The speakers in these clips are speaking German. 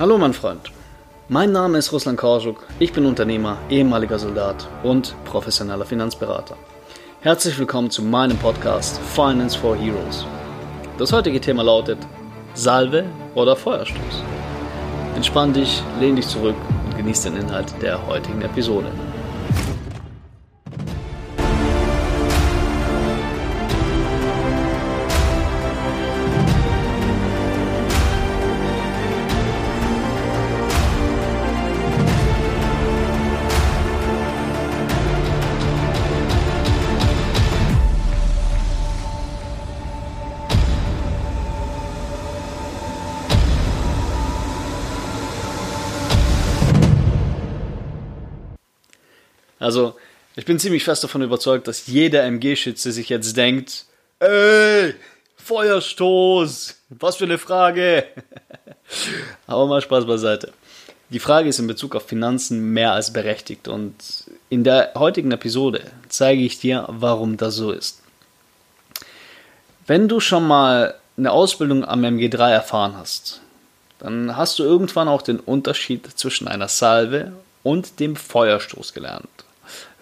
Hallo mein Freund. Mein Name ist Ruslan Korschuk. Ich bin Unternehmer, ehemaliger Soldat und professioneller Finanzberater. Herzlich willkommen zu meinem Podcast Finance for Heroes. Das heutige Thema lautet Salve oder Feuerstoß. Entspann dich, lehn dich zurück und genieß den Inhalt der heutigen Episode. Also, ich bin ziemlich fest davon überzeugt, dass jeder MG-Schütze sich jetzt denkt, ey, Feuerstoß, was für eine Frage. Aber mal Spaß beiseite. Die Frage ist in Bezug auf Finanzen mehr als berechtigt und in der heutigen Episode zeige ich dir, warum das so ist. Wenn du schon mal eine Ausbildung am MG3 erfahren hast, dann hast du irgendwann auch den Unterschied zwischen einer Salve und dem Feuerstoß gelernt.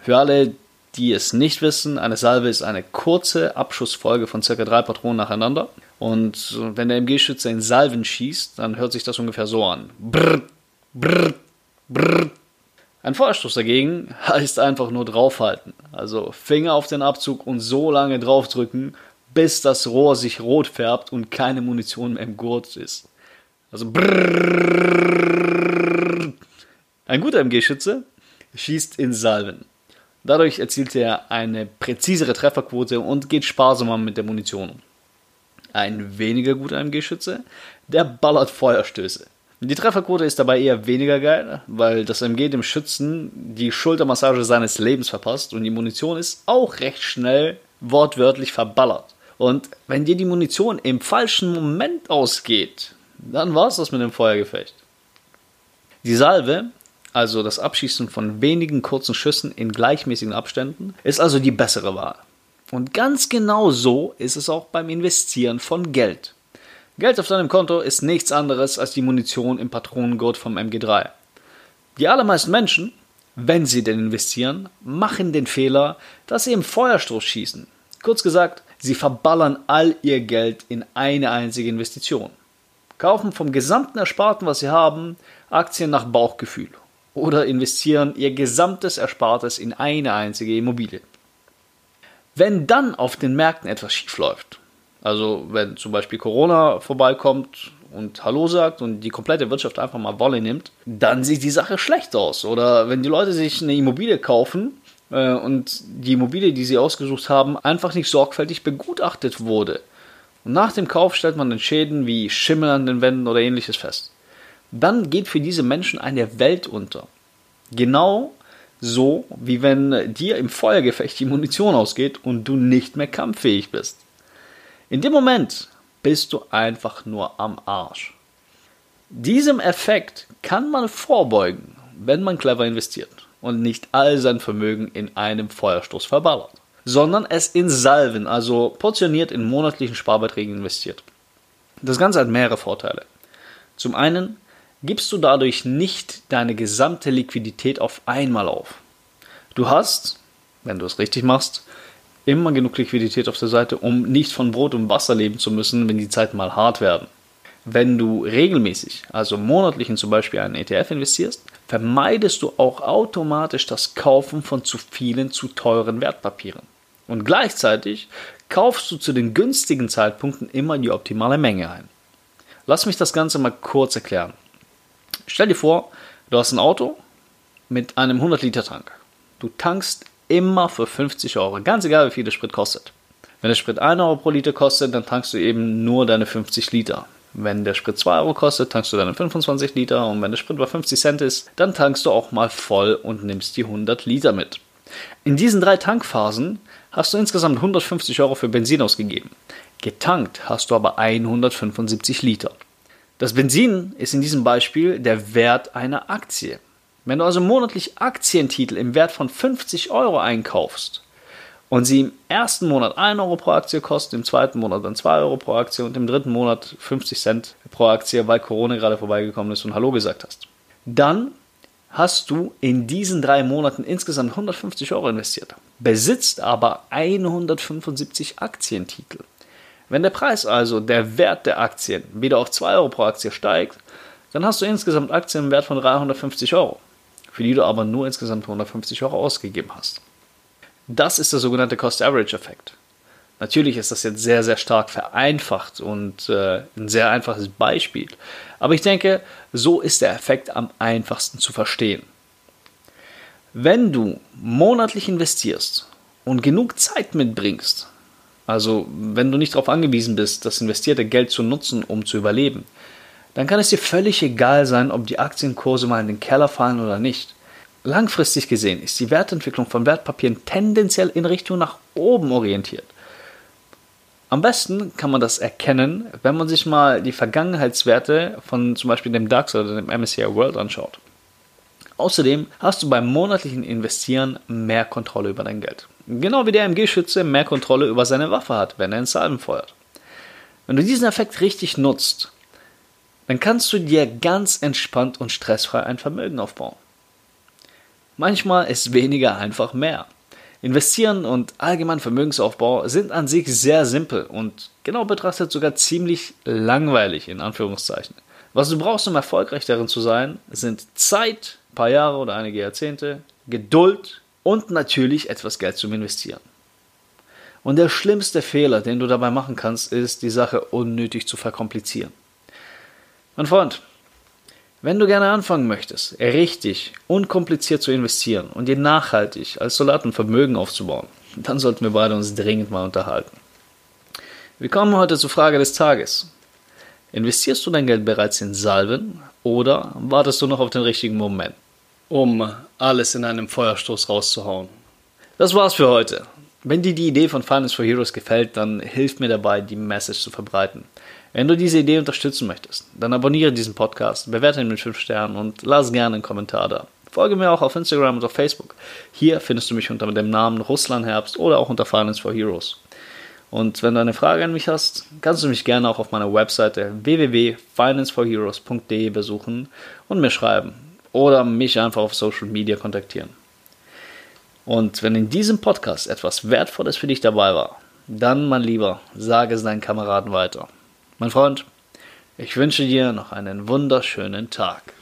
Für alle, die es nicht wissen, eine Salve ist eine kurze Abschussfolge von circa drei Patronen nacheinander. Und wenn der MG-Schütze in Salven schießt, dann hört sich das ungefähr so an. Brrr, brrr, brrr. Ein Feuerstoß dagegen heißt einfach nur draufhalten. Also Finger auf den Abzug und so lange draufdrücken, bis das Rohr sich rot färbt und keine Munition mehr im Gurt ist. Also brrr. Ein guter MG-Schütze schießt in Salven. Dadurch erzielt er eine präzisere Trefferquote und geht sparsamer mit der Munition. Ein weniger guter MG-Schütze, der ballert Feuerstöße. Die Trefferquote ist dabei eher weniger geil, weil das MG dem Schützen die Schultermassage seines Lebens verpasst und die Munition ist auch recht schnell wortwörtlich verballert. Und wenn dir die Munition im falschen Moment ausgeht, dann war es das mit dem Feuergefecht. Die Salve also das Abschießen von wenigen kurzen Schüssen in gleichmäßigen Abständen, ist also die bessere Wahl. Und ganz genau so ist es auch beim Investieren von Geld. Geld auf deinem Konto ist nichts anderes als die Munition im Patronengurt vom MG3. Die allermeisten Menschen, wenn sie denn investieren, machen den Fehler, dass sie im Feuerstoß schießen. Kurz gesagt, sie verballern all ihr Geld in eine einzige Investition. Kaufen vom gesamten Ersparten, was sie haben, Aktien nach Bauchgefühl oder investieren ihr gesamtes Erspartes in eine einzige Immobilie. Wenn dann auf den Märkten etwas schief läuft, also wenn zum Beispiel Corona vorbeikommt und Hallo sagt und die komplette Wirtschaft einfach mal Wolle nimmt, dann sieht die Sache schlecht aus. Oder wenn die Leute sich eine Immobilie kaufen äh, und die Immobilie, die sie ausgesucht haben, einfach nicht sorgfältig begutachtet wurde. Und nach dem Kauf stellt man dann Schäden wie Schimmel an den Wänden oder ähnliches fest dann geht für diese Menschen eine Welt unter. Genau so, wie wenn dir im Feuergefecht die Munition ausgeht und du nicht mehr kampffähig bist. In dem Moment bist du einfach nur am Arsch. Diesem Effekt kann man vorbeugen, wenn man clever investiert und nicht all sein Vermögen in einem Feuerstoß verballert, sondern es in Salven, also portioniert in monatlichen Sparbeiträgen investiert. Das Ganze hat mehrere Vorteile. Zum einen gibst du dadurch nicht deine gesamte Liquidität auf einmal auf. Du hast, wenn du es richtig machst, immer genug Liquidität auf der Seite, um nicht von Brot und Wasser leben zu müssen, wenn die Zeiten mal hart werden. Wenn du regelmäßig, also monatlich in zum Beispiel einen ETF investierst, vermeidest du auch automatisch das Kaufen von zu vielen zu teuren Wertpapieren. Und gleichzeitig kaufst du zu den günstigen Zeitpunkten immer die optimale Menge ein. Lass mich das Ganze mal kurz erklären. Stell dir vor, du hast ein Auto mit einem 100-Liter-Tank. Du tankst immer für 50 Euro, ganz egal wie viel der Sprit kostet. Wenn der Sprit 1 Euro pro Liter kostet, dann tankst du eben nur deine 50 Liter. Wenn der Sprit 2 Euro kostet, tankst du deine 25 Liter und wenn der Sprit bei 50 Cent ist, dann tankst du auch mal voll und nimmst die 100 Liter mit. In diesen drei Tankphasen hast du insgesamt 150 Euro für Benzin ausgegeben. Getankt hast du aber 175 Liter. Das Benzin ist in diesem Beispiel der Wert einer Aktie. Wenn du also monatlich Aktientitel im Wert von 50 Euro einkaufst und sie im ersten Monat 1 Euro pro Aktie kosten, im zweiten Monat dann 2 Euro pro Aktie und im dritten Monat 50 Cent pro Aktie, weil Corona gerade vorbeigekommen ist und Hallo gesagt hast, dann hast du in diesen drei Monaten insgesamt 150 Euro investiert, besitzt aber 175 Aktientitel. Wenn der Preis also, der Wert der Aktien, wieder auf 2 Euro pro Aktie steigt, dann hast du insgesamt Aktien im Wert von 350 Euro, für die du aber nur insgesamt 150 Euro ausgegeben hast. Das ist der sogenannte Cost-Average-Effekt. Natürlich ist das jetzt sehr, sehr stark vereinfacht und äh, ein sehr einfaches Beispiel. Aber ich denke, so ist der Effekt am einfachsten zu verstehen. Wenn du monatlich investierst und genug Zeit mitbringst, also wenn du nicht darauf angewiesen bist, das investierte Geld zu nutzen, um zu überleben, dann kann es dir völlig egal sein, ob die Aktienkurse mal in den Keller fallen oder nicht. Langfristig gesehen ist die Wertentwicklung von Wertpapieren tendenziell in Richtung nach oben orientiert. Am besten kann man das erkennen, wenn man sich mal die Vergangenheitswerte von zum Beispiel dem DAX oder dem MSCI World anschaut. Außerdem hast du beim monatlichen Investieren mehr Kontrolle über dein Geld. Genau wie der MG-Schütze mehr Kontrolle über seine Waffe hat, wenn er ins Salben feuert. Wenn du diesen Effekt richtig nutzt, dann kannst du dir ganz entspannt und stressfrei ein Vermögen aufbauen. Manchmal ist weniger einfach mehr. Investieren und allgemein Vermögensaufbau sind an sich sehr simpel und genau betrachtet sogar ziemlich langweilig in Anführungszeichen. Was du brauchst, um erfolgreich darin zu sein, sind Zeit, ein paar Jahre oder einige Jahrzehnte, Geduld und natürlich etwas Geld zum Investieren. Und der schlimmste Fehler, den du dabei machen kannst, ist, die Sache unnötig zu verkomplizieren. Mein Freund, wenn du gerne anfangen möchtest, richtig, unkompliziert zu investieren und dir nachhaltig als Soldaten Vermögen aufzubauen, dann sollten wir beide uns dringend mal unterhalten. Wir kommen heute zur Frage des Tages. Investierst du dein Geld bereits in Salven oder wartest du noch auf den richtigen Moment, um alles in einem Feuerstoß rauszuhauen? Das war's für heute. Wenn dir die Idee von Finance for Heroes gefällt, dann hilf mir dabei, die Message zu verbreiten. Wenn du diese Idee unterstützen möchtest, dann abonniere diesen Podcast, bewerte ihn mit 5 Sternen und lass gerne einen Kommentar da. Folge mir auch auf Instagram und auf Facebook. Hier findest du mich unter dem Namen Russlandherbst oder auch unter Finance for Heroes. Und wenn du eine Frage an mich hast, kannst du mich gerne auch auf meiner Webseite www.financeforheroes.de besuchen und mir schreiben oder mich einfach auf Social Media kontaktieren. Und wenn in diesem Podcast etwas Wertvolles für dich dabei war, dann, mein Lieber, sage es deinen Kameraden weiter. Mein Freund, ich wünsche dir noch einen wunderschönen Tag.